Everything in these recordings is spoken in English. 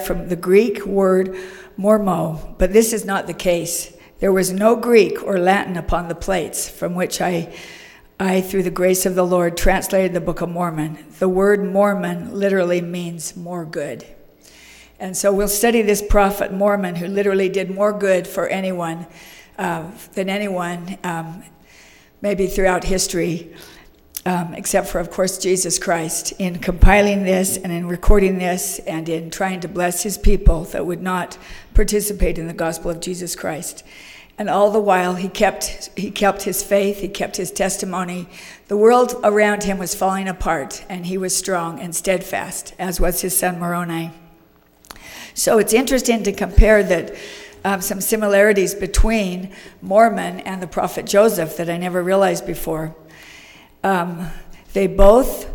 from the Greek word mormo, but this is not the case. There was no Greek or Latin upon the plates from which I, I, through the grace of the Lord, translated the Book of Mormon. The word Mormon literally means more good. And so we'll study this prophet Mormon who literally did more good for anyone uh, than anyone, um, maybe throughout history um, except for, of course, Jesus Christ, in compiling this and in recording this and in trying to bless his people that would not participate in the gospel of Jesus Christ. And all the while, he kept, he kept his faith, he kept his testimony. The world around him was falling apart, and he was strong and steadfast, as was his son Moroni. So it's interesting to compare that um, some similarities between Mormon and the prophet Joseph that I never realized before. Um, they both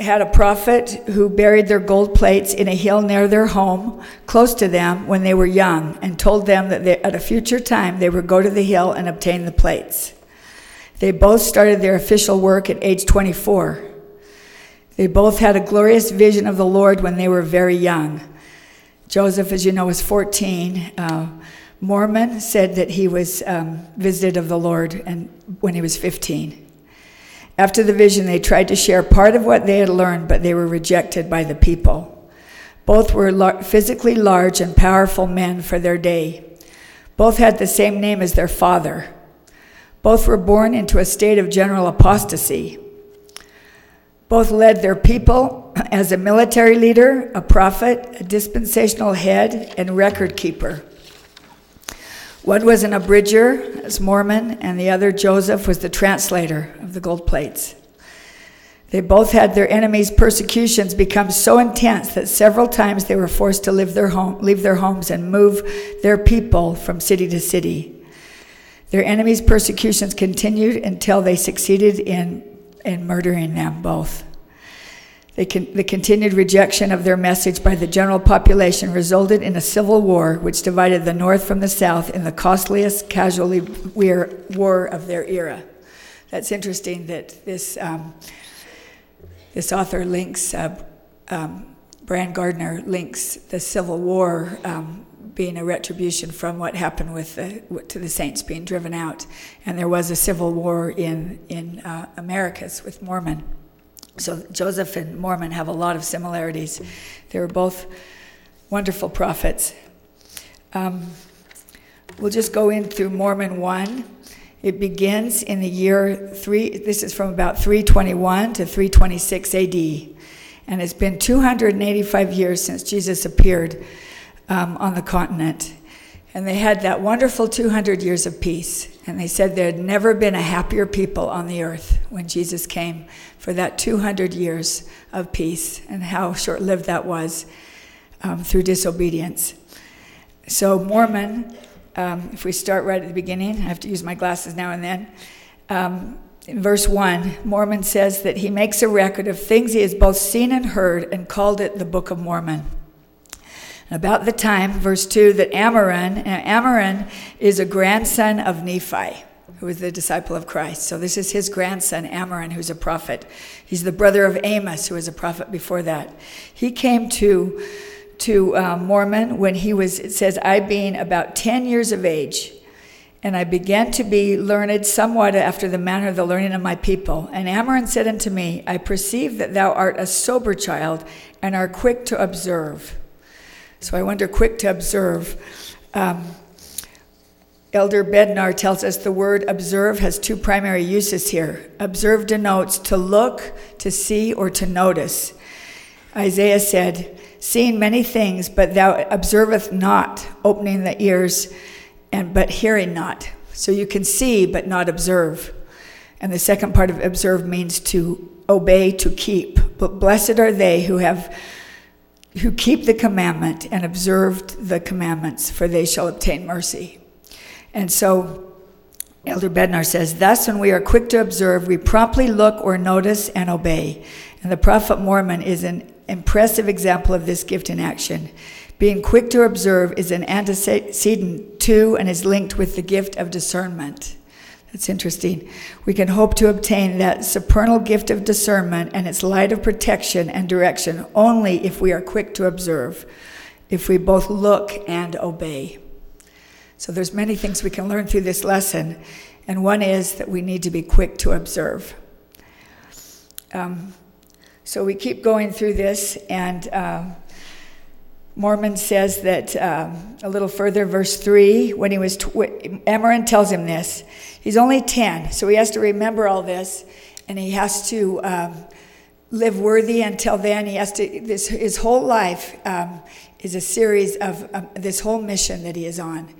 had a prophet who buried their gold plates in a hill near their home, close to them, when they were young, and told them that they, at a future time they would go to the hill and obtain the plates. They both started their official work at age 24. They both had a glorious vision of the Lord when they were very young. Joseph, as you know, was 14. Uh, Mormon said that he was um, visited of the Lord and when he was 15. After the vision, they tried to share part of what they had learned, but they were rejected by the people. Both were lar- physically large and powerful men for their day. Both had the same name as their father. Both were born into a state of general apostasy. Both led their people as a military leader, a prophet, a dispensational head, and record keeper. One was an abridger, as Mormon, and the other, Joseph, was the translator of the gold plates. They both had their enemies' persecutions become so intense that several times they were forced to leave their, home, leave their homes and move their people from city to city. Their enemies' persecutions continued until they succeeded in, in murdering them both. Con- the continued rejection of their message by the general population resulted in a civil war which divided the North from the South in the costliest casualty war of their era. That's interesting that this, um, this author links, uh, um, Brant Gardner links the Civil War um, being a retribution from what happened with the, to the saints being driven out. And there was a civil war in, in uh, Americas with Mormon. So Joseph and Mormon have a lot of similarities. They were both wonderful prophets. Um, we'll just go in through Mormon 1. It begins in the year 3, this is from about 321 to 326 AD. And it's been 285 years since Jesus appeared um, on the continent. And they had that wonderful 200 years of peace. And they said there had never been a happier people on the earth when Jesus came for that 200 years of peace and how short lived that was um, through disobedience. So, Mormon, um, if we start right at the beginning, I have to use my glasses now and then. Um, in verse 1, Mormon says that he makes a record of things he has both seen and heard and called it the Book of Mormon. About the time, verse 2, that Ammaron, uh, Ammaron is a grandson of Nephi, who was the disciple of Christ. So this is his grandson, Ammaron, who's a prophet. He's the brother of Amos, who was a prophet before that. He came to, to uh, Mormon when he was, it says, I being about 10 years of age. And I began to be learned somewhat after the manner of the learning of my people. And Ammaron said unto me, I perceive that thou art a sober child and are quick to observe. So I wonder, quick to observe. Um, Elder Bednar tells us the word observe has two primary uses here. Observe denotes to look, to see, or to notice. Isaiah said, Seeing many things, but thou observeth not, opening the ears, and but hearing not. So you can see, but not observe. And the second part of observe means to obey, to keep. But blessed are they who have who keep the commandment and observed the commandments, for they shall obtain mercy. And so Elder Bednar says, Thus, when we are quick to observe, we promptly look or notice and obey. And the prophet Mormon is an impressive example of this gift in action. Being quick to observe is an antecedent to and is linked with the gift of discernment. That's interesting. We can hope to obtain that supernal gift of discernment and its light of protection and direction only if we are quick to observe. if we both look and obey. So there's many things we can learn through this lesson, and one is that we need to be quick to observe. Um, so we keep going through this, and uh, Mormon says that um, a little further, verse 3, when he was, tw- tells him this. He's only 10, so he has to remember all this, and he has to um, live worthy until then. He has to, this, his whole life um, is a series of this whole mission that he is on.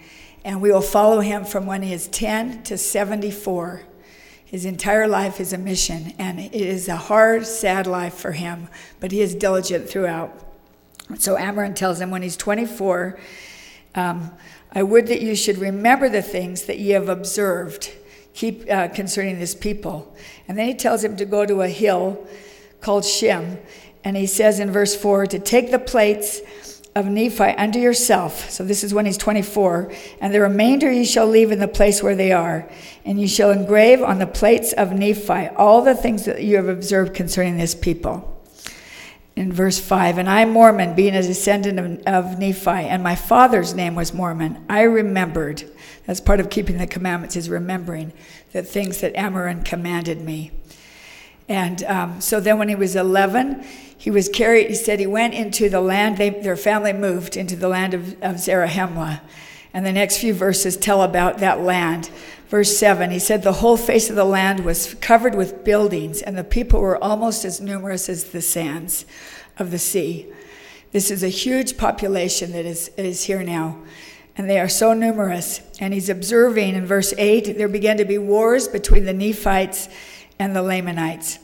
And we will follow him from when he is 10 to 74. His entire life is a mission, and it is a hard, sad life for him, but he is diligent throughout. So Ammaron tells him when he's 24, um, I would that you should remember the things that ye have observed keep uh, concerning this people. And then he tells him to go to a hill called Shem. And he says in verse 4 to take the plates of Nephi unto yourself. So this is when he's 24. And the remainder ye shall leave in the place where they are. And ye shall engrave on the plates of Nephi all the things that you have observed concerning this people. In verse 5, and I'm Mormon, being a descendant of, of Nephi, and my father's name was Mormon, I remembered. That's part of keeping the commandments, is remembering the things that Ammaron commanded me. And um, so then when he was 11, he was carried, he said he went into the land, they, their family moved into the land of, of Zarahemla. And the next few verses tell about that land. Verse 7, he said, The whole face of the land was covered with buildings, and the people were almost as numerous as the sands of the sea. This is a huge population that is, is here now, and they are so numerous. And he's observing in verse 8 there began to be wars between the Nephites and the Lamanites.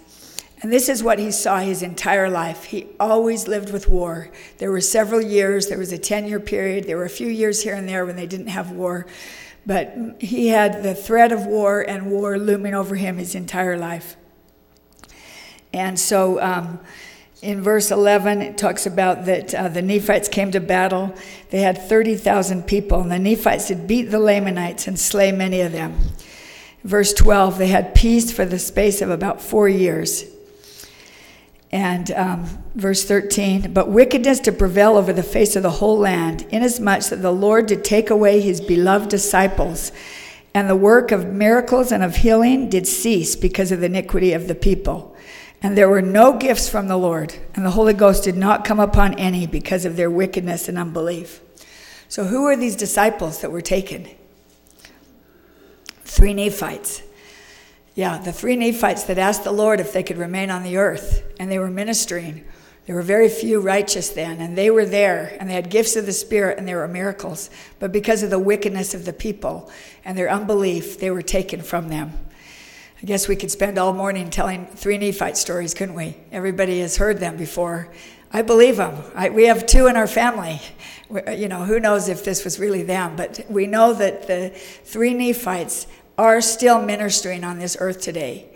And this is what he saw his entire life. He always lived with war. There were several years, there was a 10 year period, there were a few years here and there when they didn't have war. But he had the threat of war and war looming over him his entire life. And so um, in verse 11, it talks about that uh, the Nephites came to battle. They had 30,000 people, and the Nephites did beat the Lamanites and slay many of them. Verse 12, they had peace for the space of about four years. And um, verse 13, but wickedness to prevail over the face of the whole land, inasmuch that the Lord did take away his beloved disciples, and the work of miracles and of healing did cease because of the iniquity of the people. And there were no gifts from the Lord, and the Holy Ghost did not come upon any because of their wickedness and unbelief. So, who were these disciples that were taken? Three Nephites. Yeah, the three Nephites that asked the Lord if they could remain on the earth, and they were ministering. There were very few righteous then, and they were there, and they had gifts of the Spirit, and there were miracles. But because of the wickedness of the people and their unbelief, they were taken from them. I guess we could spend all morning telling three Nephite stories, couldn't we? Everybody has heard them before. I believe them. I, we have two in our family. You know, who knows if this was really them, but we know that the three Nephites are still ministering on this earth today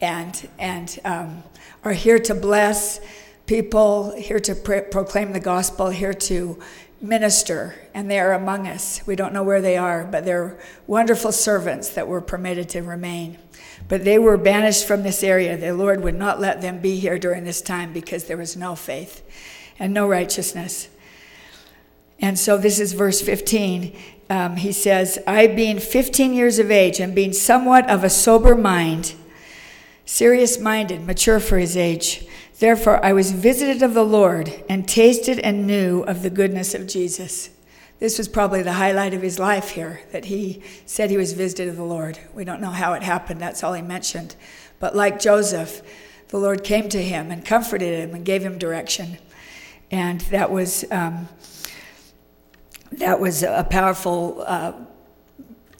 and, and um, are here to bless people, here to proclaim the gospel, here to minister, and they are among us. We don't know where they are, but they're wonderful servants that were permitted to remain. But they were banished from this area. The Lord would not let them be here during this time because there was no faith and no righteousness. And so this is verse 15 um, he says, I, being 15 years of age and being somewhat of a sober mind, serious minded, mature for his age, therefore I was visited of the Lord and tasted and knew of the goodness of Jesus. This was probably the highlight of his life here, that he said he was visited of the Lord. We don't know how it happened, that's all he mentioned. But like Joseph, the Lord came to him and comforted him and gave him direction. And that was. Um, that was a powerful uh,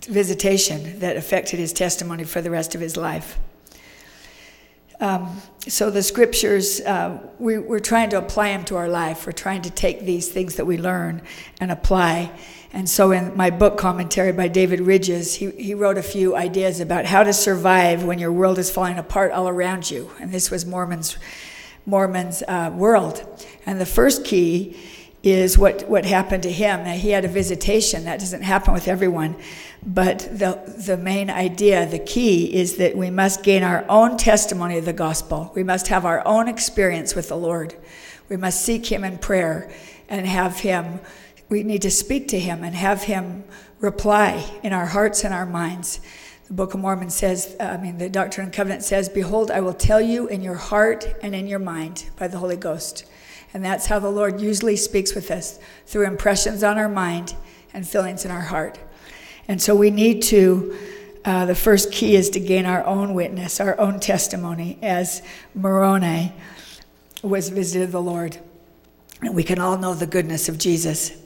visitation that affected his testimony for the rest of his life. Um, so the scriptures, uh, we, are trying to apply them to our life. We're trying to take these things that we learn and apply. And so in my book commentary by David Ridges, he, he wrote a few ideas about how to survive when your world is falling apart all around you. And this was Mormon's, Mormon's uh, world. And the first key is what, what happened to him. Now, he had a visitation. That doesn't happen with everyone. But the, the main idea, the key, is that we must gain our own testimony of the gospel. We must have our own experience with the Lord. We must seek him in prayer and have Him, we need to speak to Him and have Him reply in our hearts and our minds. The Book of Mormon says, uh, I mean, the Doctrine and Covenant says, Behold, I will tell you in your heart and in your mind by the Holy Ghost. And that's how the Lord usually speaks with us through impressions on our mind and feelings in our heart. And so we need to, uh, the first key is to gain our own witness, our own testimony, as Moroni was visited the Lord. And we can all know the goodness of Jesus.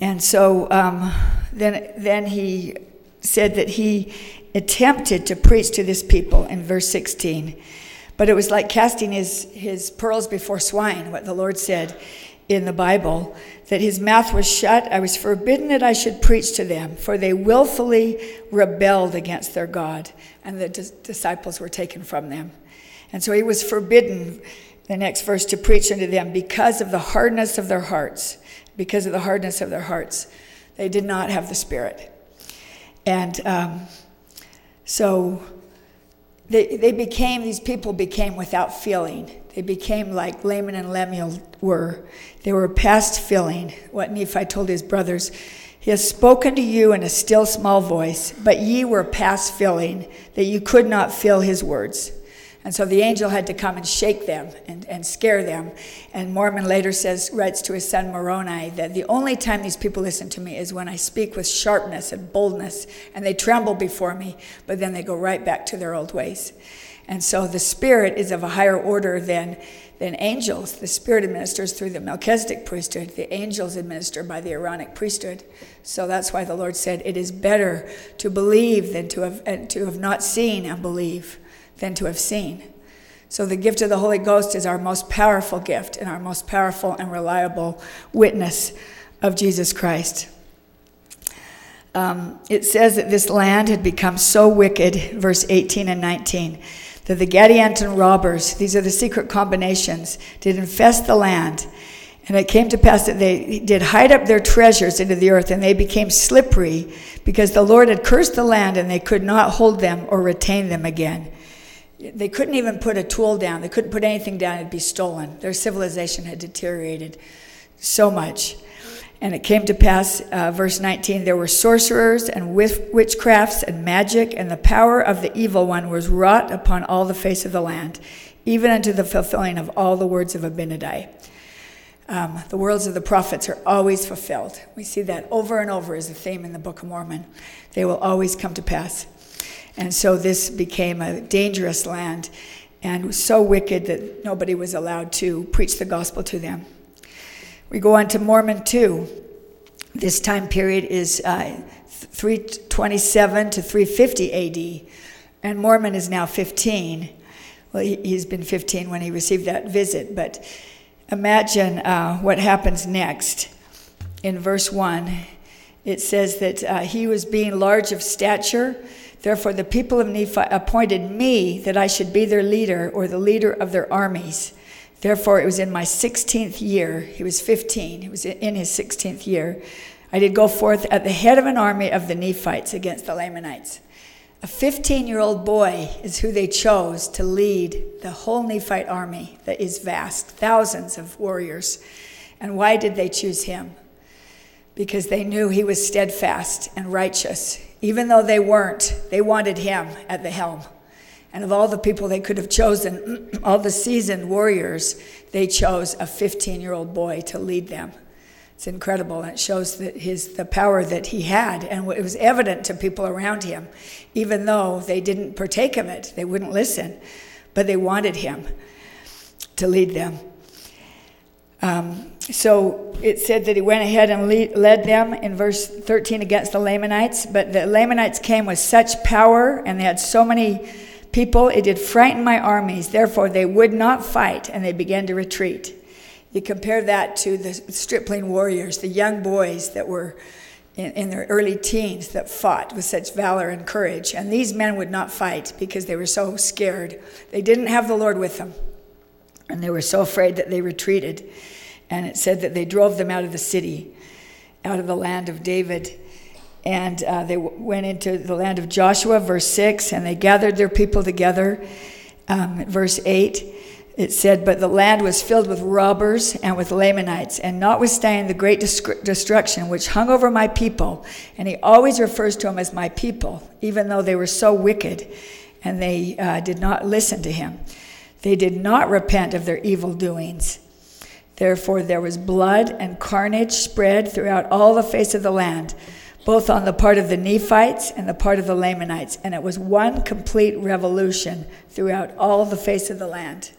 And so um, then, then he said that he attempted to preach to this people in verse 16. But it was like casting his, his pearls before swine, what the Lord said in the Bible, that his mouth was shut. I was forbidden that I should preach to them, for they willfully rebelled against their God, and the disciples were taken from them. And so he was forbidden, the next verse, to preach unto them because of the hardness of their hearts. Because of the hardness of their hearts. They did not have the Spirit. And um, so they, they became, these people became without feeling. They became like Laman and Lemuel were. They were past feeling. What Nephi told his brothers, He has spoken to you in a still small voice, but ye were past feeling, that you could not feel his words. And so the angel had to come and shake them and, and scare them. And Mormon later says, writes to his son Moroni, that the only time these people listen to me is when I speak with sharpness and boldness, and they tremble before me, but then they go right back to their old ways. And so the spirit is of a higher order than, than angels. The spirit administers through the Melchizedek priesthood, the angels administer by the Aaronic priesthood. So that's why the Lord said, It is better to believe than to have, to have not seen and believe than to have seen. So, the gift of the Holy Ghost is our most powerful gift and our most powerful and reliable witness of Jesus Christ. Um, it says that this land had become so wicked, verse 18 and 19, that the Gadianton robbers, these are the secret combinations, did infest the land. And it came to pass that they did hide up their treasures into the earth, and they became slippery because the Lord had cursed the land, and they could not hold them or retain them again. They couldn't even put a tool down. They couldn't put anything down. It'd be stolen. Their civilization had deteriorated so much. And it came to pass, uh, verse 19, there were sorcerers and witchcrafts and magic, and the power of the evil one was wrought upon all the face of the land, even unto the fulfilling of all the words of Abinadi. Um, the words of the prophets are always fulfilled. We see that over and over as a theme in the Book of Mormon. They will always come to pass. And so this became a dangerous land and was so wicked that nobody was allowed to preach the gospel to them. We go on to Mormon 2. This time period is uh, 327 to 350 AD, and Mormon is now 15. Well, he's been 15 when he received that visit, but imagine uh, what happens next. In verse 1, it says that uh, he was being large of stature Therefore, the people of Nephi appointed me that I should be their leader or the leader of their armies. Therefore, it was in my 16th year, he was 15, he was in his 16th year, I did go forth at the head of an army of the Nephites against the Lamanites. A 15 year old boy is who they chose to lead the whole Nephite army that is vast, thousands of warriors. And why did they choose him? Because they knew he was steadfast and righteous. Even though they weren't, they wanted him at the helm. And of all the people they could have chosen, all the seasoned warriors, they chose a 15 year old boy to lead them. It's incredible. And it shows that his, the power that he had. And it was evident to people around him, even though they didn't partake of it, they wouldn't listen, but they wanted him to lead them. Um, so it said that he went ahead and lead, led them in verse 13 against the Lamanites. But the Lamanites came with such power and they had so many people, it did frighten my armies. Therefore, they would not fight and they began to retreat. You compare that to the stripling warriors, the young boys that were in, in their early teens that fought with such valor and courage. And these men would not fight because they were so scared. They didn't have the Lord with them. And they were so afraid that they retreated. And it said that they drove them out of the city, out of the land of David. And uh, they w- went into the land of Joshua, verse 6, and they gathered their people together. Um, verse 8, it said, But the land was filled with robbers and with Lamanites, and notwithstanding the great destruction which hung over my people, and he always refers to them as my people, even though they were so wicked and they uh, did not listen to him. They did not repent of their evil doings. Therefore, there was blood and carnage spread throughout all the face of the land, both on the part of the Nephites and the part of the Lamanites, and it was one complete revolution throughout all the face of the land.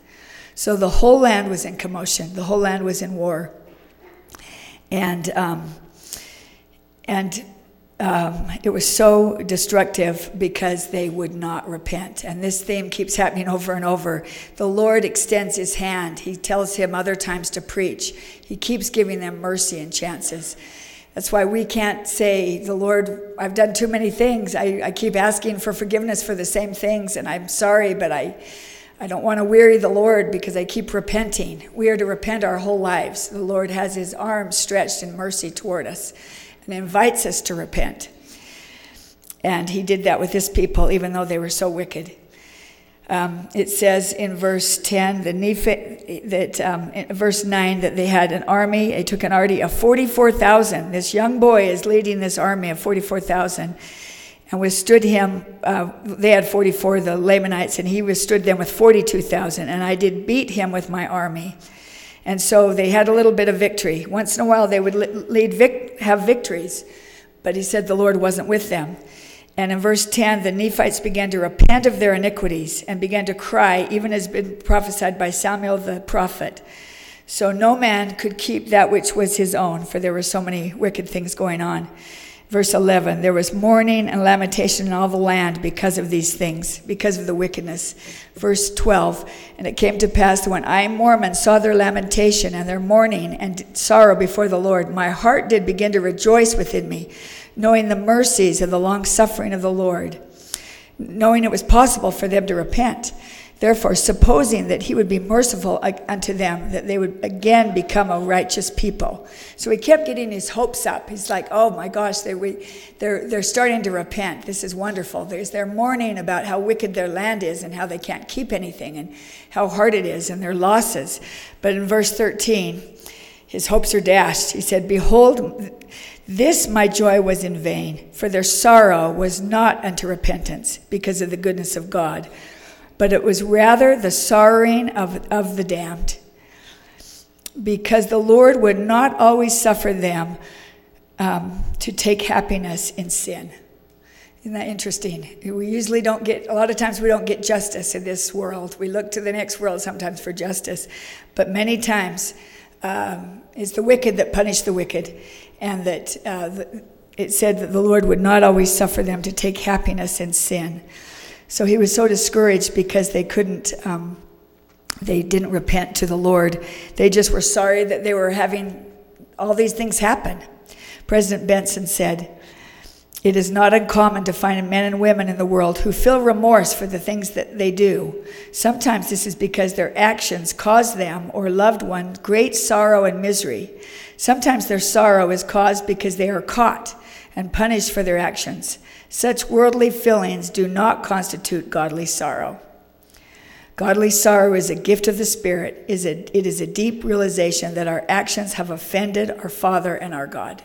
So the whole land was in commotion. The whole land was in war. And, um, and um, it was so destructive because they would not repent. And this theme keeps happening over and over. The Lord extends his hand. He tells him other times to preach. He keeps giving them mercy and chances. That's why we can't say, The Lord, I've done too many things. I, I keep asking for forgiveness for the same things, and I'm sorry, but I, I don't want to weary the Lord because I keep repenting. We are to repent our whole lives. The Lord has his arms stretched in mercy toward us and invites us to repent. And he did that with his people, even though they were so wicked. Um, it says in verse 10, the Nephi, that um, verse 9, that they had an army. They took an army of 44,000. This young boy is leading this army of 44,000 and withstood him. Uh, they had 44, the Lamanites, and he withstood them with 42,000. And I did beat him with my army. And so they had a little bit of victory. Once in a while, they would lead vic- have victories, but he said the Lord wasn't with them. And in verse 10, the Nephites began to repent of their iniquities and began to cry, even as been prophesied by Samuel the prophet. So no man could keep that which was his own, for there were so many wicked things going on. Verse 11 There was mourning and lamentation in all the land because of these things, because of the wickedness. Verse 12 And it came to pass when I, Mormon, saw their lamentation and their mourning and sorrow before the Lord, my heart did begin to rejoice within me, knowing the mercies and the long suffering of the Lord, knowing it was possible for them to repent. Therefore, supposing that he would be merciful unto them, that they would again become a righteous people. So he kept getting his hopes up. He's like, oh my gosh, they're, they're, they're starting to repent. This is wonderful. There's, they're mourning about how wicked their land is and how they can't keep anything and how hard it is and their losses. But in verse 13, his hopes are dashed. He said, Behold, this my joy was in vain, for their sorrow was not unto repentance because of the goodness of God but it was rather the sorrowing of, of the damned. Because the Lord would not always suffer them um, to take happiness in sin. Isn't that interesting? We usually don't get, a lot of times we don't get justice in this world. We look to the next world sometimes for justice. But many times um, it's the wicked that punish the wicked. And that uh, the, it said that the Lord would not always suffer them to take happiness in sin. So he was so discouraged because they couldn't, um, they didn't repent to the Lord. They just were sorry that they were having all these things happen. President Benson said, It is not uncommon to find men and women in the world who feel remorse for the things that they do. Sometimes this is because their actions cause them or loved one great sorrow and misery. Sometimes their sorrow is caused because they are caught and punished for their actions. Such worldly feelings do not constitute godly sorrow. Godly sorrow is a gift of the Spirit. It is a deep realization that our actions have offended our Father and our God.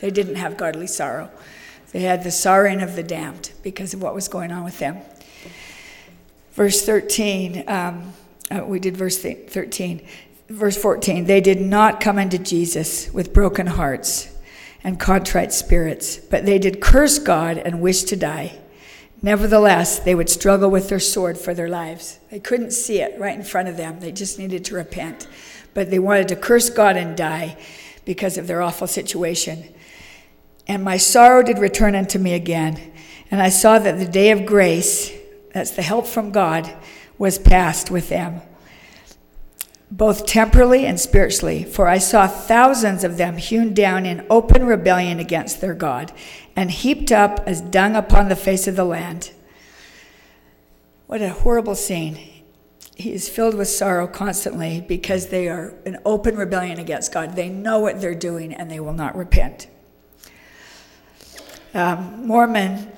They didn't have godly sorrow. They had the sorrowing of the damned because of what was going on with them. Verse 13, um, uh, we did verse 13. Verse 14, they did not come unto Jesus with broken hearts and contrite spirits, but they did curse God and wish to die. Nevertheless, they would struggle with their sword for their lives. They couldn't see it right in front of them. They just needed to repent. But they wanted to curse God and die because of their awful situation. And my sorrow did return unto me again. And I saw that the day of grace, that's the help from God, was past with them both temporally and spiritually, for I saw thousands of them hewn down in open rebellion against their God, and heaped up as dung upon the face of the land. What a horrible scene. He is filled with sorrow constantly because they are in open rebellion against God. They know what they're doing and they will not repent. Um, Mormon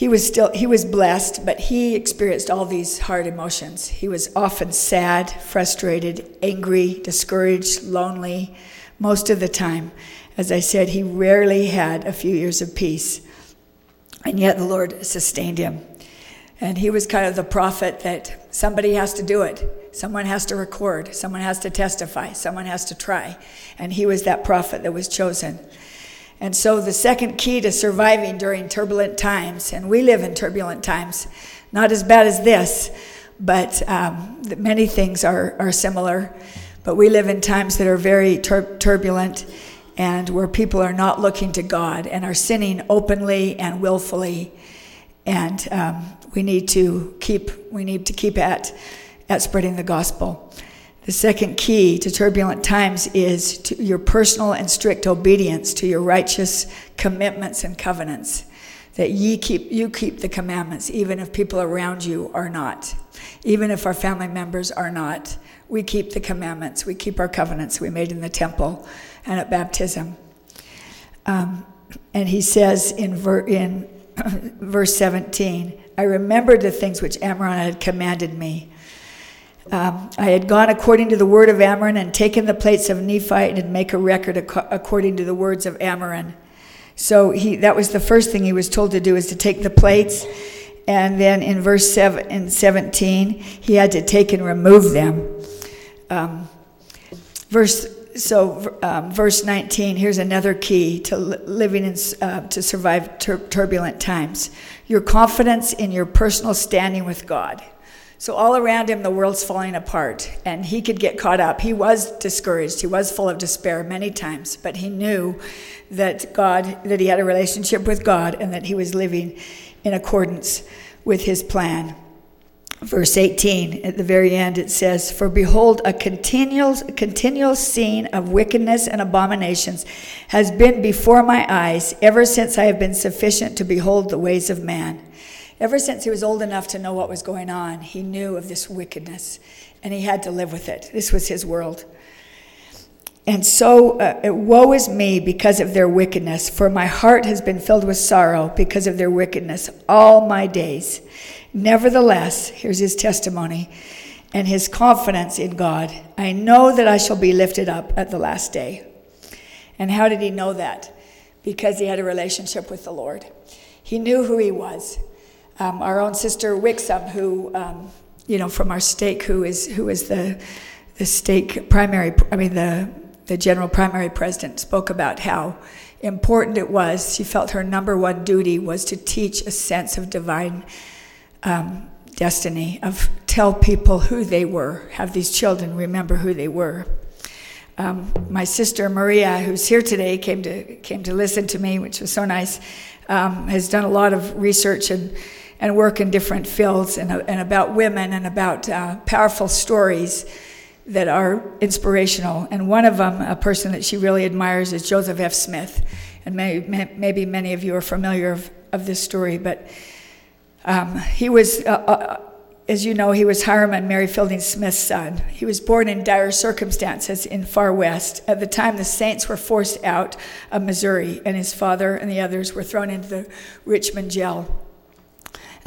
he was still he was blessed but he experienced all these hard emotions. He was often sad frustrated angry discouraged lonely most of the time. As i said he rarely had a few years of peace and yet the lord sustained him. And he was kind of the prophet that somebody has to do it. Someone has to record. Someone has to testify. Someone has to try. And he was that prophet that was chosen and so, the second key to surviving during turbulent times, and we live in turbulent times, not as bad as this, but um, many things are, are similar. But we live in times that are very tur- turbulent and where people are not looking to God and are sinning openly and willfully. And um, we need to keep we need to keep at at spreading the gospel. The second key to turbulent times is to your personal and strict obedience to your righteous commitments and covenants. That ye keep you keep the commandments, even if people around you are not, even if our family members are not. We keep the commandments. We keep our covenants we made in the temple and at baptism. Um, and he says in, ver, in verse 17, I remembered the things which Ammaron had commanded me um, I had gone according to the word of Ammaron and taken the plates of Nephi and make a record ac- according to the words of Ammaron. So he, that was the first thing he was told to do is to take the plates. And then in verse seven, in 17, he had to take and remove them. Um, verse, so um, verse 19, here's another key to living in, uh, to survive tur- turbulent times. Your confidence in your personal standing with God. So, all around him, the world's falling apart, and he could get caught up. He was discouraged. He was full of despair many times, but he knew that God, that he had a relationship with God, and that he was living in accordance with his plan. Verse 18, at the very end, it says, For behold, a continual, continual scene of wickedness and abominations has been before my eyes ever since I have been sufficient to behold the ways of man. Ever since he was old enough to know what was going on, he knew of this wickedness and he had to live with it. This was his world. And so, uh, woe is me because of their wickedness, for my heart has been filled with sorrow because of their wickedness all my days. Nevertheless, here's his testimony and his confidence in God. I know that I shall be lifted up at the last day. And how did he know that? Because he had a relationship with the Lord. He knew who he was um, our own sister Wixom, who, um, you know, from our stake, who is who is the the stake primary, I mean the the general primary president, spoke about how important it was. She felt her number one duty was to teach a sense of divine um, destiny, of tell people who they were, have these children remember who they were. Um, my sister Maria, who's here today, came to came to listen to me, which was so nice. Um, has done a lot of research and and work in different fields and, and about women and about uh, powerful stories that are inspirational. And one of them, a person that she really admires, is Joseph F. Smith. And may, may, maybe many of you are familiar of, of this story, but um, he was, uh, uh, as you know, he was Hyrum and Mary Fielding Smith's son. He was born in dire circumstances in far west. At the time, the Saints were forced out of Missouri, and his father and the others were thrown into the Richmond jail.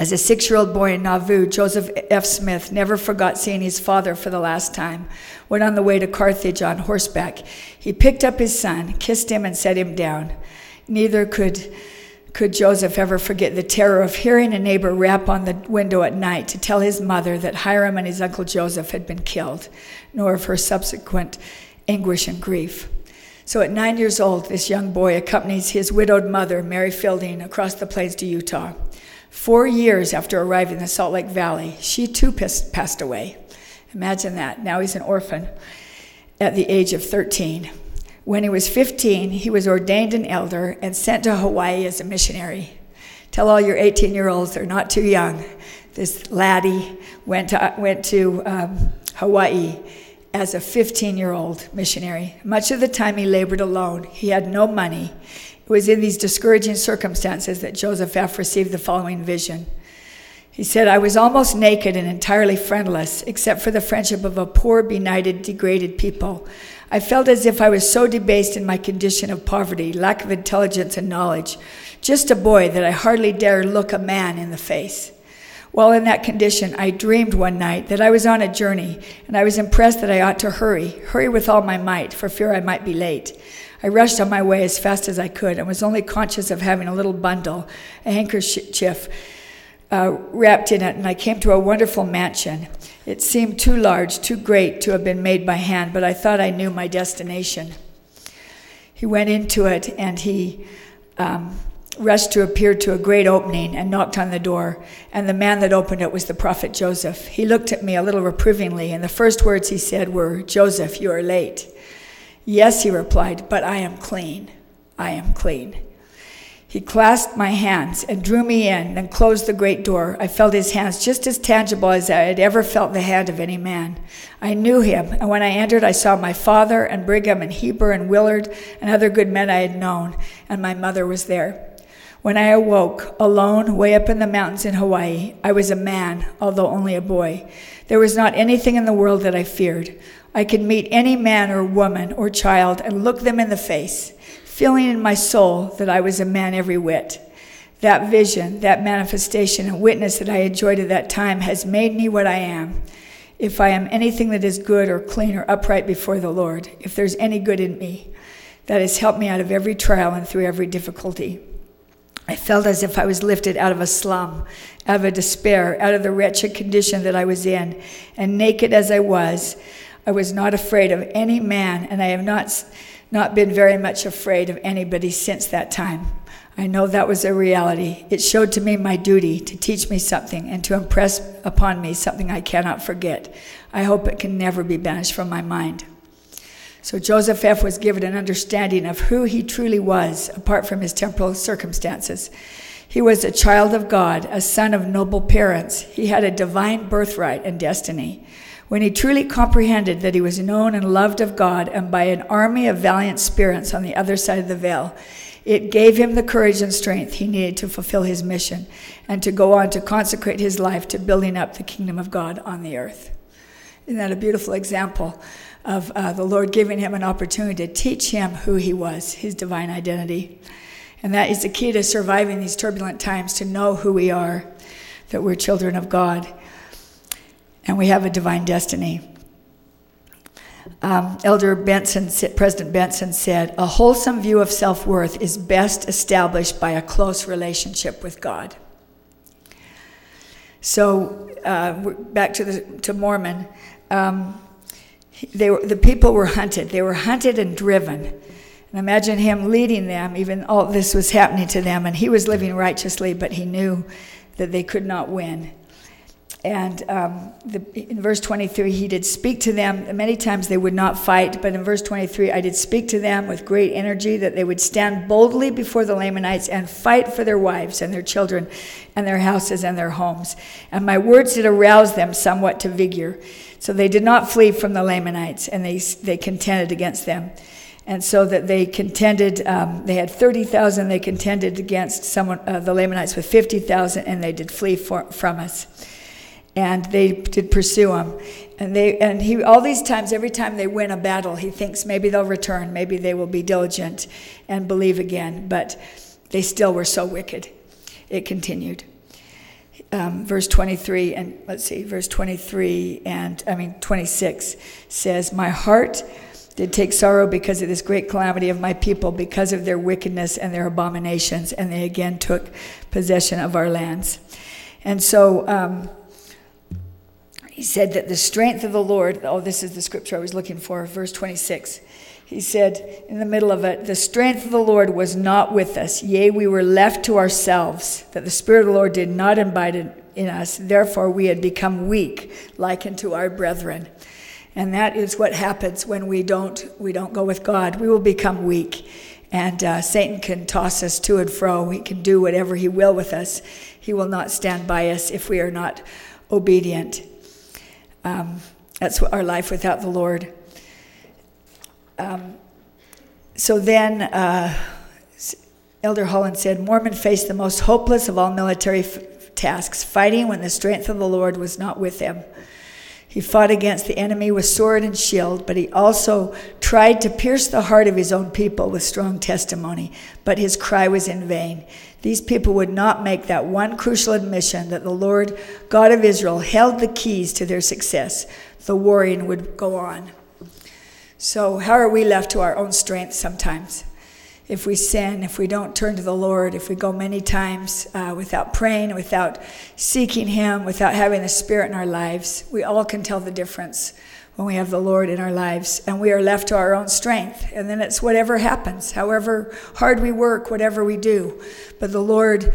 As a six year old boy in Nauvoo, Joseph F. Smith never forgot seeing his father for the last time. When on the way to Carthage on horseback, he picked up his son, kissed him, and set him down. Neither could, could Joseph ever forget the terror of hearing a neighbor rap on the window at night to tell his mother that Hyrum and his uncle Joseph had been killed, nor of her subsequent anguish and grief. So at nine years old, this young boy accompanies his widowed mother, Mary Fielding, across the plains to Utah. Four years after arriving in the Salt Lake Valley, she too passed away. Imagine that. Now he's an orphan at the age of 13. When he was 15, he was ordained an elder and sent to Hawaii as a missionary. Tell all your 18 year olds they're not too young. This laddie went to, went to um, Hawaii as a 15 year old missionary. Much of the time he labored alone. He had no money. It was in these discouraging circumstances that Joseph F. received the following vision. He said, I was almost naked and entirely friendless, except for the friendship of a poor, benighted, degraded people. I felt as if I was so debased in my condition of poverty, lack of intelligence and knowledge, just a boy that I hardly dare look a man in the face. While in that condition, I dreamed one night that I was on a journey, and I was impressed that I ought to hurry, hurry with all my might, for fear I might be late. I rushed on my way as fast as I could and was only conscious of having a little bundle, a handkerchief uh, wrapped in it, and I came to a wonderful mansion. It seemed too large, too great to have been made by hand, but I thought I knew my destination. He went into it and he um, rushed to appear to a great opening and knocked on the door. And the man that opened it was the prophet Joseph. He looked at me a little reprovingly, and the first words he said were, Joseph, you are late. Yes, he replied, but I am clean. I am clean. He clasped my hands and drew me in, and closed the great door. I felt his hands just as tangible as I had ever felt the hand of any man. I knew him, and when I entered, I saw my father and Brigham and Heber and Willard and other good men I had known, and my mother was there. When I awoke, alone, way up in the mountains in Hawaii, I was a man, although only a boy. There was not anything in the world that I feared. I could meet any man or woman or child and look them in the face, feeling in my soul that I was a man every whit. That vision, that manifestation and witness that I enjoyed at that time has made me what I am. If I am anything that is good or clean or upright before the Lord, if there's any good in me, that has helped me out of every trial and through every difficulty. I felt as if I was lifted out of a slum, out of a despair, out of the wretched condition that I was in, and naked as I was, I was not afraid of any man, and I have not, not been very much afraid of anybody since that time. I know that was a reality. It showed to me my duty to teach me something and to impress upon me something I cannot forget. I hope it can never be banished from my mind. So Joseph F. was given an understanding of who he truly was, apart from his temporal circumstances. He was a child of God, a son of noble parents. He had a divine birthright and destiny. When he truly comprehended that he was known and loved of God and by an army of valiant spirits on the other side of the veil, it gave him the courage and strength he needed to fulfill his mission and to go on to consecrate his life to building up the kingdom of God on the earth. Isn't that a beautiful example of uh, the Lord giving him an opportunity to teach him who he was, his divine identity? And that is the key to surviving these turbulent times to know who we are, that we're children of God and we have a divine destiny. Um, Elder Benson, President Benson said, A wholesome view of self worth is best established by a close relationship with God. So, uh, back to, the, to Mormon, um, they were, the people were hunted. They were hunted and driven. And imagine him leading them, even all this was happening to them, and he was living righteously, but he knew that they could not win. And um, the, in verse 23, he did speak to them. Many times they would not fight, but in verse 23, I did speak to them with great energy that they would stand boldly before the Lamanites and fight for their wives and their children and their houses and their homes. And my words did arouse them somewhat to vigor. So they did not flee from the Lamanites, and they, they contended against them. And so that they contended, um, they had 30,000, they contended against someone, uh, the Lamanites with 50,000, and they did flee for, from us and they did pursue him. And they and he all these times, every time they win a battle, he thinks maybe they'll return, maybe they will be diligent and believe again. But they still were so wicked. It continued. Um, verse 23 and let's see, verse 23 and I mean 26 says, "My heart." did take sorrow because of this great calamity of my people, because of their wickedness and their abominations, and they again took possession of our lands. And so um, he said that the strength of the Lord, oh, this is the scripture I was looking for, verse 26. He said in the middle of it, the strength of the Lord was not with us. Yea, we were left to ourselves, that the Spirit of the Lord did not abide in us. Therefore, we had become weak, like unto our brethren. And that is what happens when we don't, we don't go with God. We will become weak. And uh, Satan can toss us to and fro. He can do whatever he will with us. He will not stand by us if we are not obedient. Um, that's our life without the Lord. Um, so then, uh, Elder Holland said Mormon faced the most hopeless of all military f- tasks, fighting when the strength of the Lord was not with them. He fought against the enemy with sword and shield, but he also tried to pierce the heart of his own people with strong testimony, but his cry was in vain. These people would not make that one crucial admission that the Lord God of Israel held the keys to their success. The warring would go on. So, how are we left to our own strength sometimes? if we sin, if we don't turn to the Lord, if we go many times uh, without praying, without seeking Him, without having the Spirit in our lives, we all can tell the difference when we have the Lord in our lives and we are left to our own strength. And then it's whatever happens, however hard we work, whatever we do. But the Lord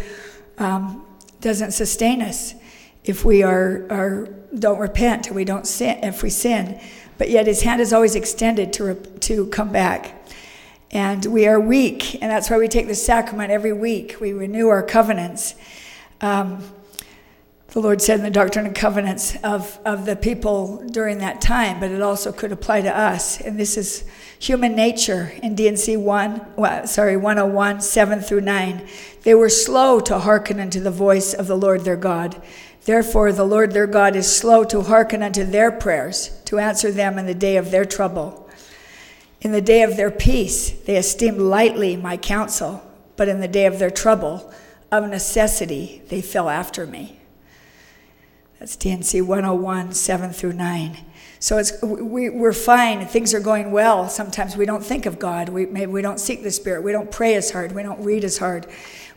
um, doesn't sustain us if we are, are don't repent and we don't sin, if we sin. But yet His hand is always extended to, to come back and we are weak, and that's why we take the sacrament every week. We renew our covenants. Um, the Lord said in the Doctrine and Covenants of, of the people during that time, but it also could apply to us. And this is human nature in D&C 1, well, sorry, 101, 7 through 9. They were slow to hearken unto the voice of the Lord their God. Therefore, the Lord their God is slow to hearken unto their prayers, to answer them in the day of their trouble. In the day of their peace, they esteemed lightly my counsel, but in the day of their trouble, of necessity, they fell after me. That's D&C 101, 7 through 9. So it's, we, we're fine, things are going well. Sometimes we don't think of God. We, maybe we don't seek the Spirit. We don't pray as hard. We don't read as hard.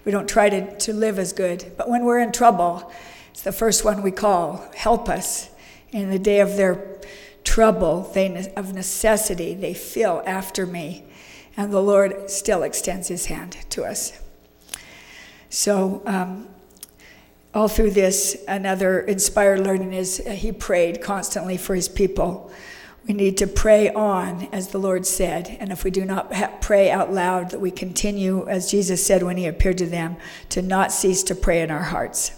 We don't try to, to live as good. But when we're in trouble, it's the first one we call help us. In the day of their trouble, they, of necessity, they feel after me. And the Lord still extends his hand to us. So, um, all through this, another inspired learning is uh, he prayed constantly for his people. We need to pray on, as the Lord said. And if we do not ha- pray out loud, that we continue, as Jesus said when he appeared to them, to not cease to pray in our hearts.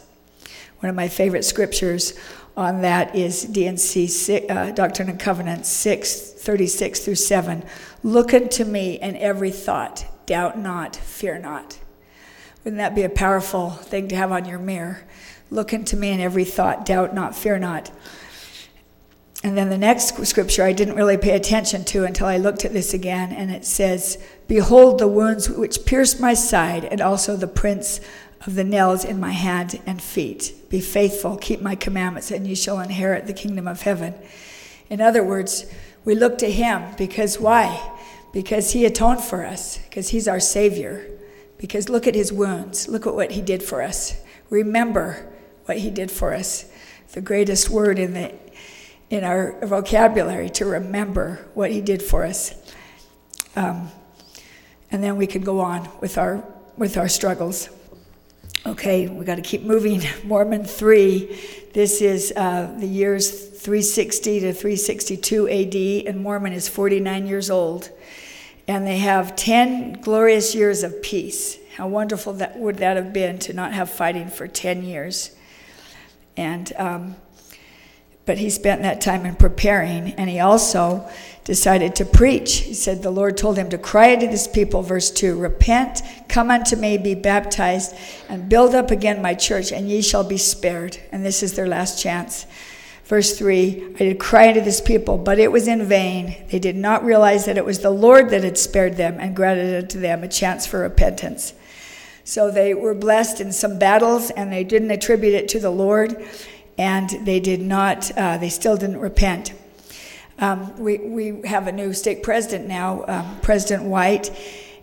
One of my favorite scriptures on that is D&C uh, Doctrine and Covenants 6, 36 through 7. Look unto me in every thought, doubt not, fear not. Wouldn't that be a powerful thing to have on your mirror? Look unto me in every thought, doubt not, fear not. And then the next scripture I didn't really pay attention to until I looked at this again, and it says, Behold the wounds which pierced my side, and also the prints of the nails in my hand and feet. Be faithful, keep my commandments, and you shall inherit the kingdom of heaven. In other words, we look to him because why? Because he atoned for us, because he's our Savior. Because look at his wounds, look at what he did for us. Remember what he did for us. The greatest word in, the, in our vocabulary to remember what he did for us. Um, and then we can go on with our, with our struggles. Okay, we got to keep moving. Mormon 3, this is uh, the years 360 to 362 AD, and Mormon is 49 years old. And they have 10 glorious years of peace. How wonderful that would that have been to not have fighting for 10 years. And um, but he spent that time in preparing, and he also decided to preach. He said the Lord told him to cry unto this people, verse 2 Repent, come unto me, be baptized, and build up again my church, and ye shall be spared. And this is their last chance. Verse 3 I did cry unto this people, but it was in vain. They did not realize that it was the Lord that had spared them and granted unto them a chance for repentance. So they were blessed in some battles, and they didn't attribute it to the Lord, and they did not, uh, they still didn't repent. Um, we, we have a new state president now, um, President White,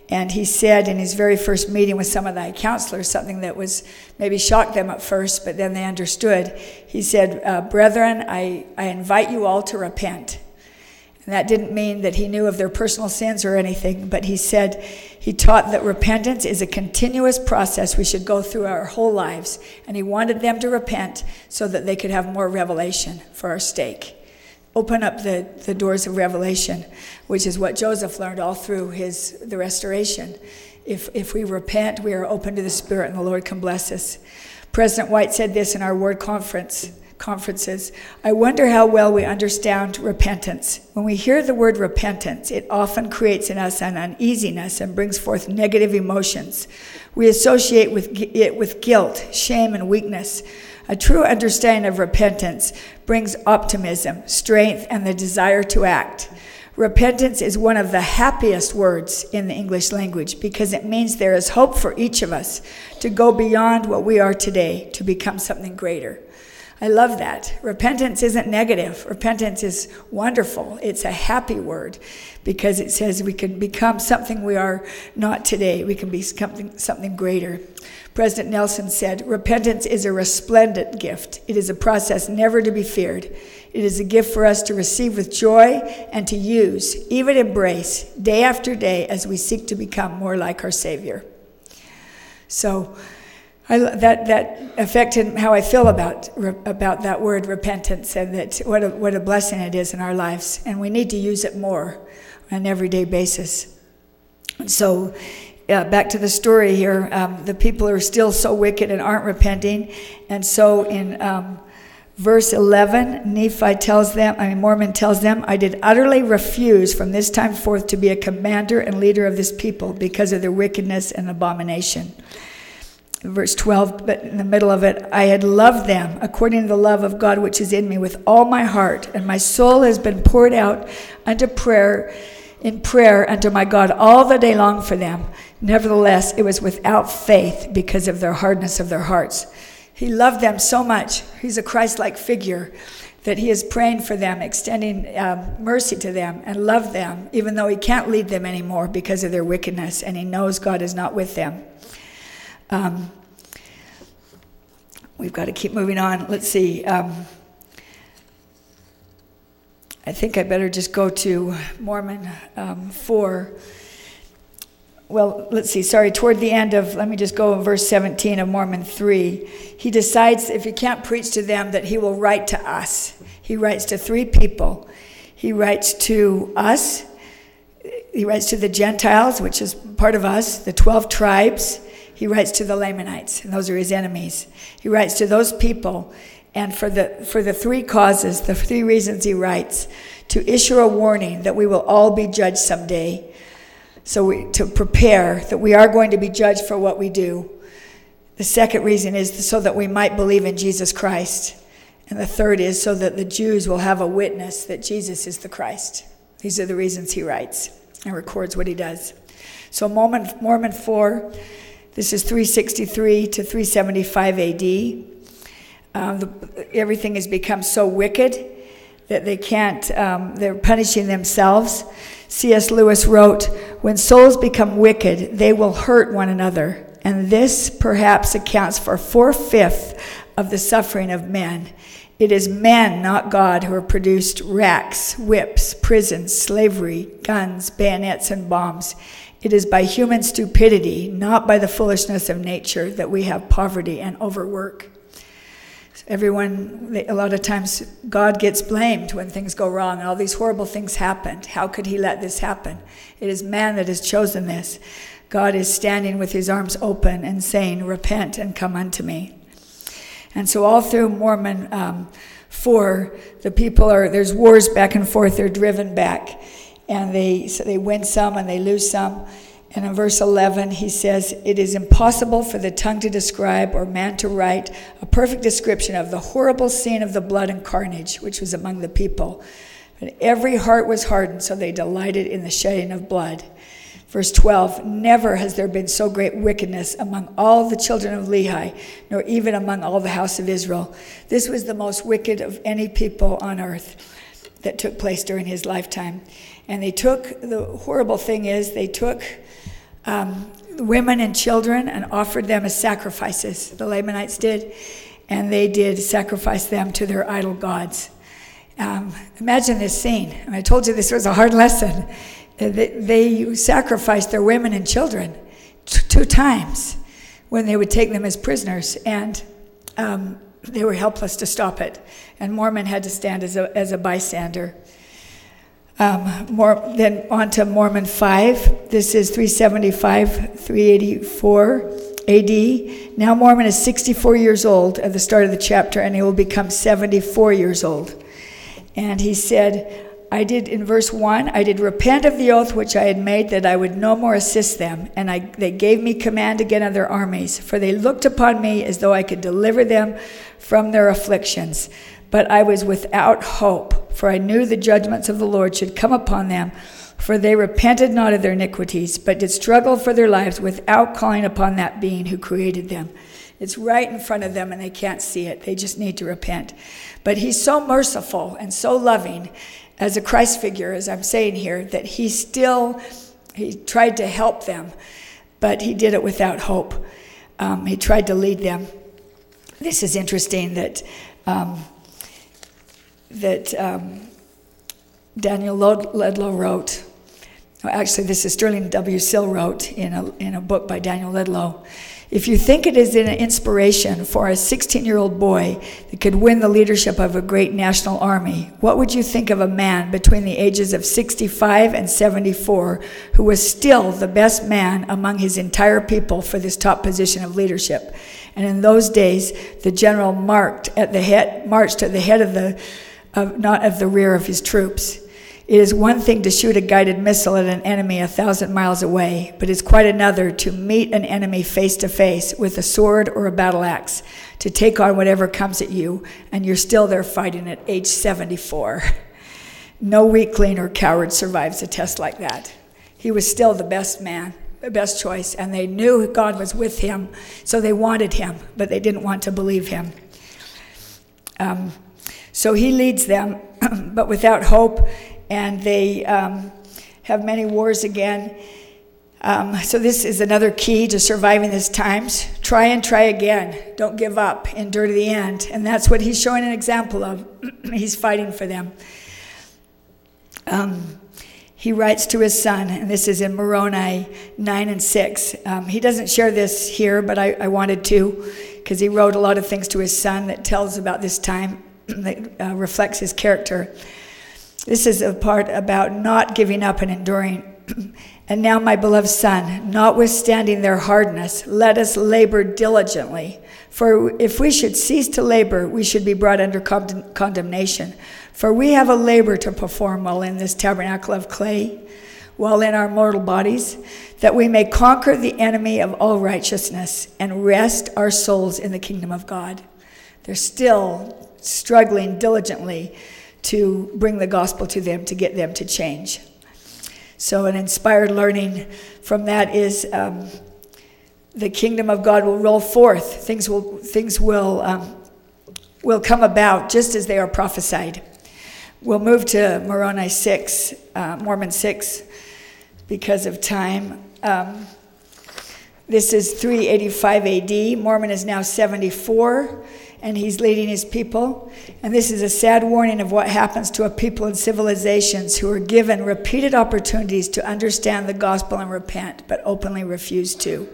and he said in his very first meeting with some of the counselors something that was maybe shocked them at first, but then they understood. He said, uh, Brethren, I, I invite you all to repent. And that didn't mean that he knew of their personal sins or anything, but he said he taught that repentance is a continuous process we should go through our whole lives. And he wanted them to repent so that they could have more revelation for our stake open up the, the doors of revelation, which is what Joseph learned all through his the restoration. If, if we repent, we are open to the Spirit, and the Lord can bless us. President White said this in our word conference conferences. I wonder how well we understand repentance. When we hear the word repentance, it often creates in us an uneasiness and brings forth negative emotions. We associate with it with guilt, shame, and weakness. A true understanding of repentance brings optimism, strength, and the desire to act. Repentance is one of the happiest words in the English language because it means there is hope for each of us to go beyond what we are today to become something greater. I love that. Repentance isn't negative. Repentance is wonderful. It's a happy word because it says we can become something we are not today. We can be something, something greater. President Nelson said, Repentance is a resplendent gift. It is a process never to be feared. It is a gift for us to receive with joy and to use, even embrace, day after day as we seek to become more like our Savior. So, I, that that affected how I feel about about that word repentance, and that what a, what a blessing it is in our lives, and we need to use it more on an everyday basis. So, uh, back to the story here, um, the people are still so wicked and aren't repenting, and so in um, verse 11, Nephi tells them, I mean Mormon tells them, I did utterly refuse from this time forth to be a commander and leader of this people because of their wickedness and abomination verse 12, but in the middle of it, I had loved them according to the love of God which is in me with all my heart, and my soul has been poured out unto prayer, in prayer unto my God all the day long for them. Nevertheless, it was without faith because of their hardness of their hearts. He loved them so much. He's a Christ like figure that he is praying for them, extending um, mercy to them, and love them, even though he can't lead them anymore because of their wickedness, and he knows God is not with them. Um, we've got to keep moving on. Let's see. Um, I think I better just go to Mormon um, 4. Well, let's see. Sorry, toward the end of, let me just go in verse 17 of Mormon 3. He decides if he can't preach to them that he will write to us. He writes to three people. He writes to us, he writes to the Gentiles, which is part of us, the 12 tribes, he writes to the Lamanites, and those are his enemies. He writes to those people, and for the, for the three causes, the three reasons he writes, to issue a warning that we will all be judged someday. So we, to prepare that we are going to be judged for what we do. The second reason is so that we might believe in Jesus Christ. And the third is so that the Jews will have a witness that Jesus is the Christ. These are the reasons he writes and records what he does. So, Mormon, Mormon 4 this is 363 to 375 AD. Um, the, everything has become so wicked that they can't, um, they're punishing themselves. C.S. Lewis wrote, When souls become wicked, they will hurt one another. And this perhaps accounts for four fifths of the suffering of men. It is men, not God, who have produced racks, whips, prisons, slavery, guns, bayonets, and bombs. It is by human stupidity, not by the foolishness of nature, that we have poverty and overwork. everyone, a lot of times, God gets blamed when things go wrong and all these horrible things happen. How could He let this happen? It is man that has chosen this. God is standing with His arms open and saying, Repent and come unto me. And so, all through Mormon um, 4, the people are, there's wars back and forth, they're driven back and they, so they win some and they lose some. And in verse 11, he says, It is impossible for the tongue to describe or man to write a perfect description of the horrible scene of the blood and carnage which was among the people. But every heart was hardened, so they delighted in the shedding of blood. Verse 12 Never has there been so great wickedness among all the children of Lehi, nor even among all the house of Israel. This was the most wicked of any people on earth that took place during his lifetime. And they took, the horrible thing is, they took um, women and children and offered them as sacrifices. The Lamanites did. And they did sacrifice them to their idol gods. Um, imagine this scene. And I told you this was a hard lesson. They, they sacrificed their women and children t- two times when they would take them as prisoners. And um, they were helpless to stop it. And Mormon had to stand as a, as a bystander. Um, more, then on to Mormon 5. This is 375, 384 AD. Now Mormon is 64 years old at the start of the chapter, and he will become 74 years old. And he said, I did in verse 1, I did repent of the oath which I had made that I would no more assist them, and I, they gave me command again of their armies, for they looked upon me as though I could deliver them from their afflictions. But I was without hope, for I knew the judgments of the Lord should come upon them, for they repented not of their iniquities, but did struggle for their lives without calling upon that being who created them. It's right in front of them and they can't see it. They just need to repent. But he's so merciful and so loving as a Christ figure, as I'm saying here, that he still he tried to help them, but he did it without hope. Um, he tried to lead them. This is interesting that um, that um, Daniel Ludlow wrote. Actually, this is Sterling W. Sill wrote in a, in a book by Daniel Ludlow. If you think it is an inspiration for a 16 year old boy that could win the leadership of a great national army, what would you think of a man between the ages of 65 and 74 who was still the best man among his entire people for this top position of leadership? And in those days, the general marked at the head, marched at the head of the, of, not of the rear of his troops. It is one thing to shoot a guided missile at an enemy a thousand miles away, but it's quite another to meet an enemy face to face with a sword or a battle axe, to take on whatever comes at you, and you're still there fighting at age 74. No weakling or coward survives a test like that. He was still the best man, best choice, and they knew God was with him, so they wanted him, but they didn't want to believe him. Um, so he leads them, but without hope and they um, have many wars again. Um, so, this is another key to surviving these times. Try and try again. Don't give up. Endure to the end. And that's what he's showing an example of. he's fighting for them. Um, he writes to his son, and this is in Moroni 9 and 6. Um, he doesn't share this here, but I, I wanted to, because he wrote a lot of things to his son that tells about this time, that uh, reflects his character. This is a part about not giving up and enduring. And now, my beloved son, notwithstanding their hardness, let us labor diligently. For if we should cease to labor, we should be brought under condemnation. For we have a labor to perform while in this tabernacle of clay, while in our mortal bodies, that we may conquer the enemy of all righteousness and rest our souls in the kingdom of God. They're still struggling diligently to bring the gospel to them to get them to change. So, an inspired learning from that is um, the kingdom of God will roll forth. Things will things will um, will come about just as they are prophesied. We'll move to Moroni six, uh, Mormon six, because of time. Um, this is 385 AD. Mormon is now 74 and he's leading his people. And this is a sad warning of what happens to a people and civilizations who are given repeated opportunities to understand the gospel and repent, but openly refuse to.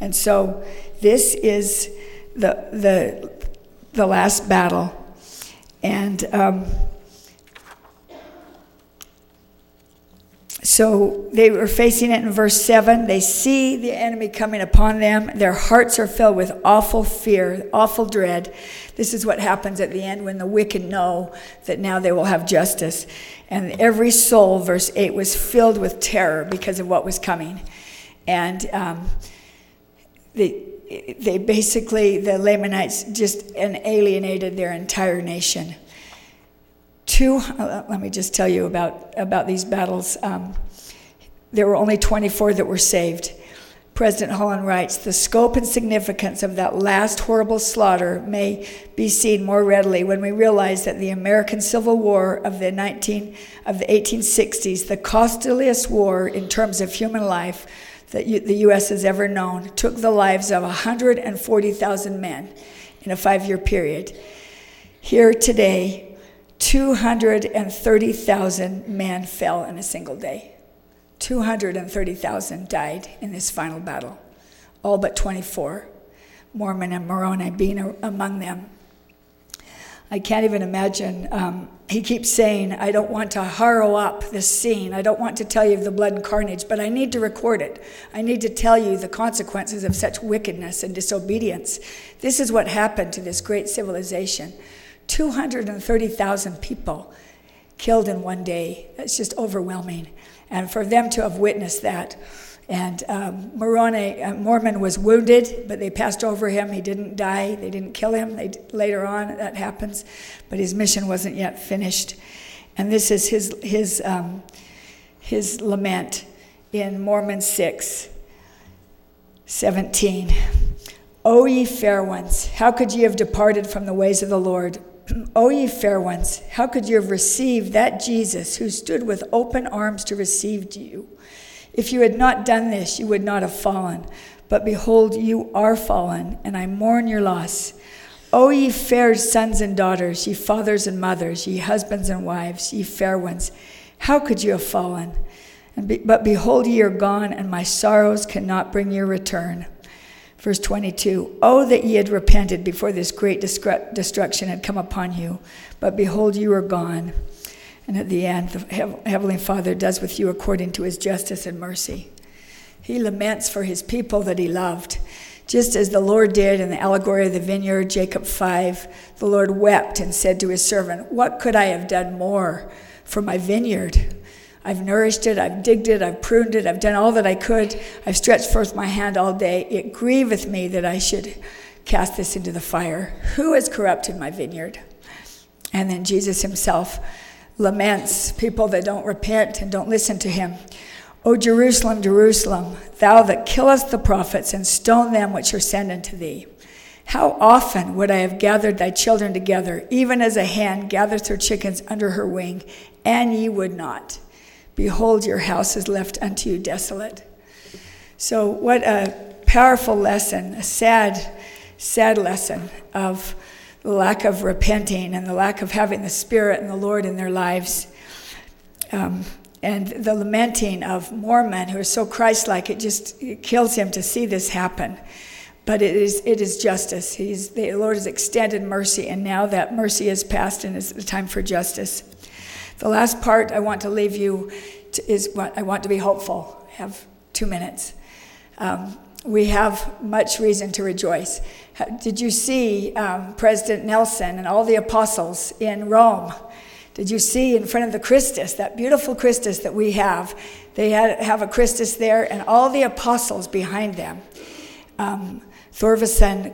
And so this is the, the, the last battle. And um, So they were facing it in verse 7. They see the enemy coming upon them. Their hearts are filled with awful fear, awful dread. This is what happens at the end when the wicked know that now they will have justice. And every soul, verse 8, was filled with terror because of what was coming. And um, they, they basically, the Lamanites just alienated their entire nation two, uh, let me just tell you about, about these battles. Um, there were only 24 that were saved. President Holland writes The scope and significance of that last horrible slaughter may be seen more readily when we realize that the American Civil War of the, 19, of the 1860s, the costliest war in terms of human life that the U.S. has ever known, took the lives of 140,000 men in a five year period. Here today, 230,000 men fell in a single day. 230,000 died in this final battle, all but 24, Mormon and Moroni being among them. I can't even imagine. Um, he keeps saying, I don't want to harrow up this scene. I don't want to tell you of the blood and carnage, but I need to record it. I need to tell you the consequences of such wickedness and disobedience. This is what happened to this great civilization. 230,000 people killed in one day. That's just overwhelming. And for them to have witnessed that. And um, Moroni, uh, Mormon was wounded, but they passed over him. He didn't die. They didn't kill him. They, later on, that happens. But his mission wasn't yet finished. And this is his, his, um, his lament in Mormon 6 17. O ye fair ones, how could ye have departed from the ways of the Lord? O ye fair ones, how could you have received that Jesus who stood with open arms to receive you? If you had not done this, you would not have fallen. But behold, you are fallen, and I mourn your loss. O ye fair sons and daughters, ye fathers and mothers, ye husbands and wives, ye fair ones, how could you have fallen? Be, but behold, ye are gone, and my sorrows cannot bring your return. Verse 22 Oh, that ye had repented before this great destruction had come upon you, but behold, you are gone. And at the end, the Heavenly Father does with you according to his justice and mercy. He laments for his people that he loved. Just as the Lord did in the allegory of the vineyard, Jacob 5, the Lord wept and said to his servant, What could I have done more for my vineyard? I've nourished it, I've digged it, I've pruned it, I've done all that I could. I've stretched forth my hand all day. It grieveth me that I should cast this into the fire. Who has corrupted my vineyard? And then Jesus himself laments people that don't repent and don't listen to him. O Jerusalem, Jerusalem, thou that killest the prophets and stone them which are sent unto thee. How often would I have gathered thy children together, even as a hen gathers her chickens under her wing, and ye would not. Behold, your house is left unto you desolate. So, what a powerful lesson, a sad, sad lesson of the lack of repenting and the lack of having the Spirit and the Lord in their lives. Um, and the lamenting of Mormon, who is so Christ like, it just it kills him to see this happen. But it is, it is justice. He's, the Lord has extended mercy, and now that mercy is past and it's the time for justice. The last part I want to leave you to, is what I want to be hopeful. I have two minutes. Um, we have much reason to rejoice. Did you see um, President Nelson and all the apostles in Rome? Did you see in front of the Christus, that beautiful Christus that we have? They had, have a Christus there and all the apostles behind them. Um,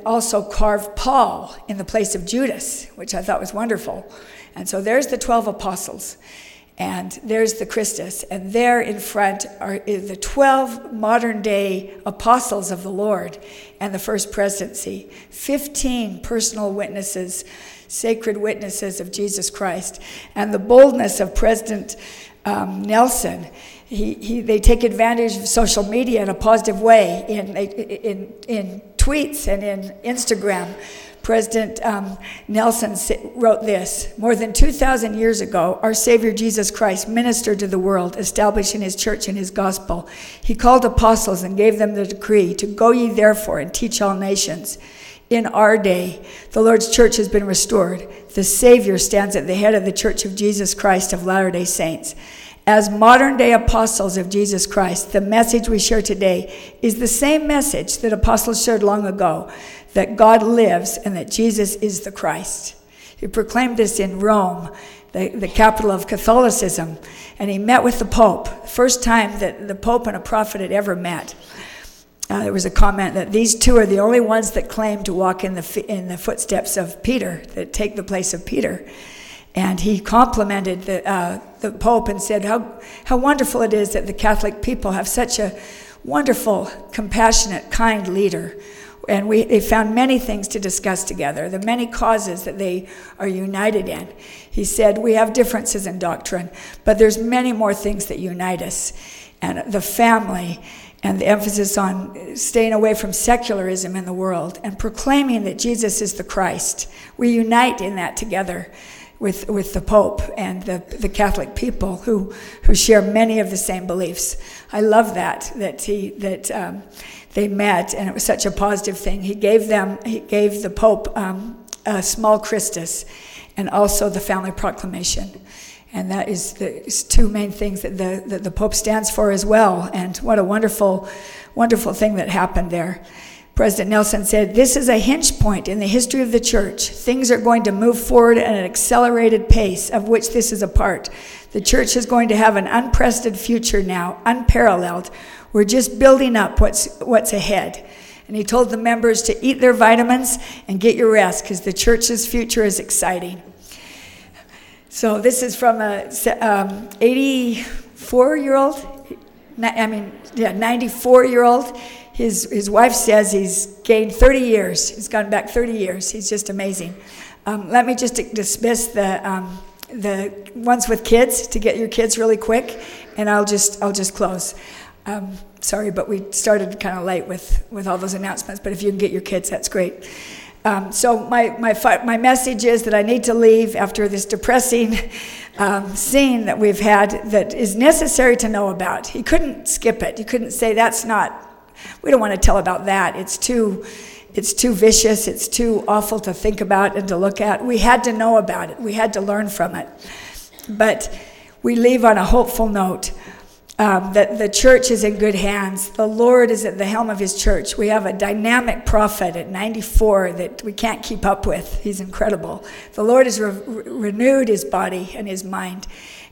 also carved Paul in the place of Judas, which I thought was wonderful. And so there's the 12 apostles, and there's the Christus, and there in front are the 12 modern day apostles of the Lord and the first presidency, 15 personal witnesses, sacred witnesses of Jesus Christ, and the boldness of President um, Nelson. He, he, they take advantage of social media in a positive way in, in, in tweets and in Instagram President um, Nelson wrote this More than 2,000 years ago, our Savior Jesus Christ ministered to the world, establishing his church and his gospel. He called apostles and gave them the decree to go ye therefore and teach all nations. In our day, the Lord's church has been restored. The Savior stands at the head of the church of Jesus Christ of Latter day Saints. As modern day apostles of Jesus Christ, the message we share today is the same message that apostles shared long ago that God lives and that Jesus is the Christ. He proclaimed this in Rome, the, the capital of Catholicism, and he met with the Pope. First time that the Pope and a prophet had ever met. Uh, there was a comment that these two are the only ones that claim to walk in the, in the footsteps of Peter, that take the place of Peter. And he complimented the, uh, the Pope and said how, how wonderful it is that the Catholic people have such a wonderful, compassionate, kind leader and we, they found many things to discuss together, the many causes that they are united in. He said, We have differences in doctrine, but there's many more things that unite us. And the family and the emphasis on staying away from secularism in the world and proclaiming that Jesus is the Christ. We unite in that together with, with the Pope and the, the Catholic people who, who share many of the same beliefs. I love that, that, he, that um, they met, and it was such a positive thing. He gave them, he gave the Pope um, a small Christus and also the family proclamation. And that is the two main things that the, that the Pope stands for as well. And what a wonderful, wonderful thing that happened there. President Nelson said, This is a hinge point in the history of the church. Things are going to move forward at an accelerated pace, of which this is a part. The church is going to have an unprecedented future now, unparalleled. We're just building up what's, what's ahead. And he told the members to eat their vitamins and get your rest because the church's future is exciting. So this is from a um, 84 year old, I mean, yeah, 94 year old. His, his wife says he's gained 30 years. He's gone back 30 years. He's just amazing. Um, let me just dismiss the, um, the ones with kids to get your kids really quick, and I'll just, I'll just close. Um, sorry, but we started kind of late with, with all those announcements, but if you can get your kids, that's great. Um, so my, my, my message is that I need to leave after this depressing um, scene that we've had that is necessary to know about. He couldn't skip it. He couldn't say that's not. We don't want to tell about that. It's too, it's too vicious. It's too awful to think about and to look at. We had to know about it. We had to learn from it. But we leave on a hopeful note um, that the church is in good hands. The Lord is at the helm of his church. We have a dynamic prophet at 94 that we can't keep up with. He's incredible. The Lord has re- renewed his body and his mind.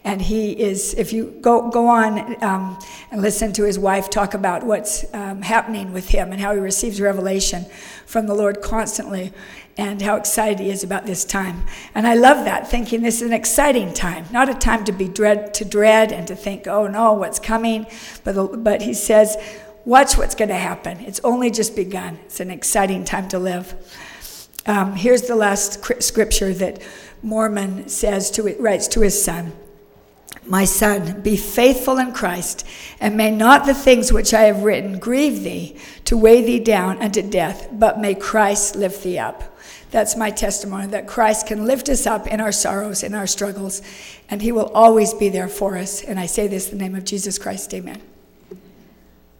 And he is, if you go, go on um, and listen to his wife talk about what's um, happening with him and how he receives revelation from the Lord constantly and how excited he is about this time. And I love that, thinking this is an exciting time, not a time to be dread to dread and to think, oh no, what's coming. But but he says, watch what's going to happen. It's only just begun. It's an exciting time to live. Um, here's the last scripture that Mormon says to writes to his son. My son, be faithful in Christ, and may not the things which I have written grieve thee to weigh thee down unto death, but may Christ lift thee up. That's my testimony that Christ can lift us up in our sorrows, in our struggles, and He will always be there for us. And I say this in the name of Jesus Christ. Amen.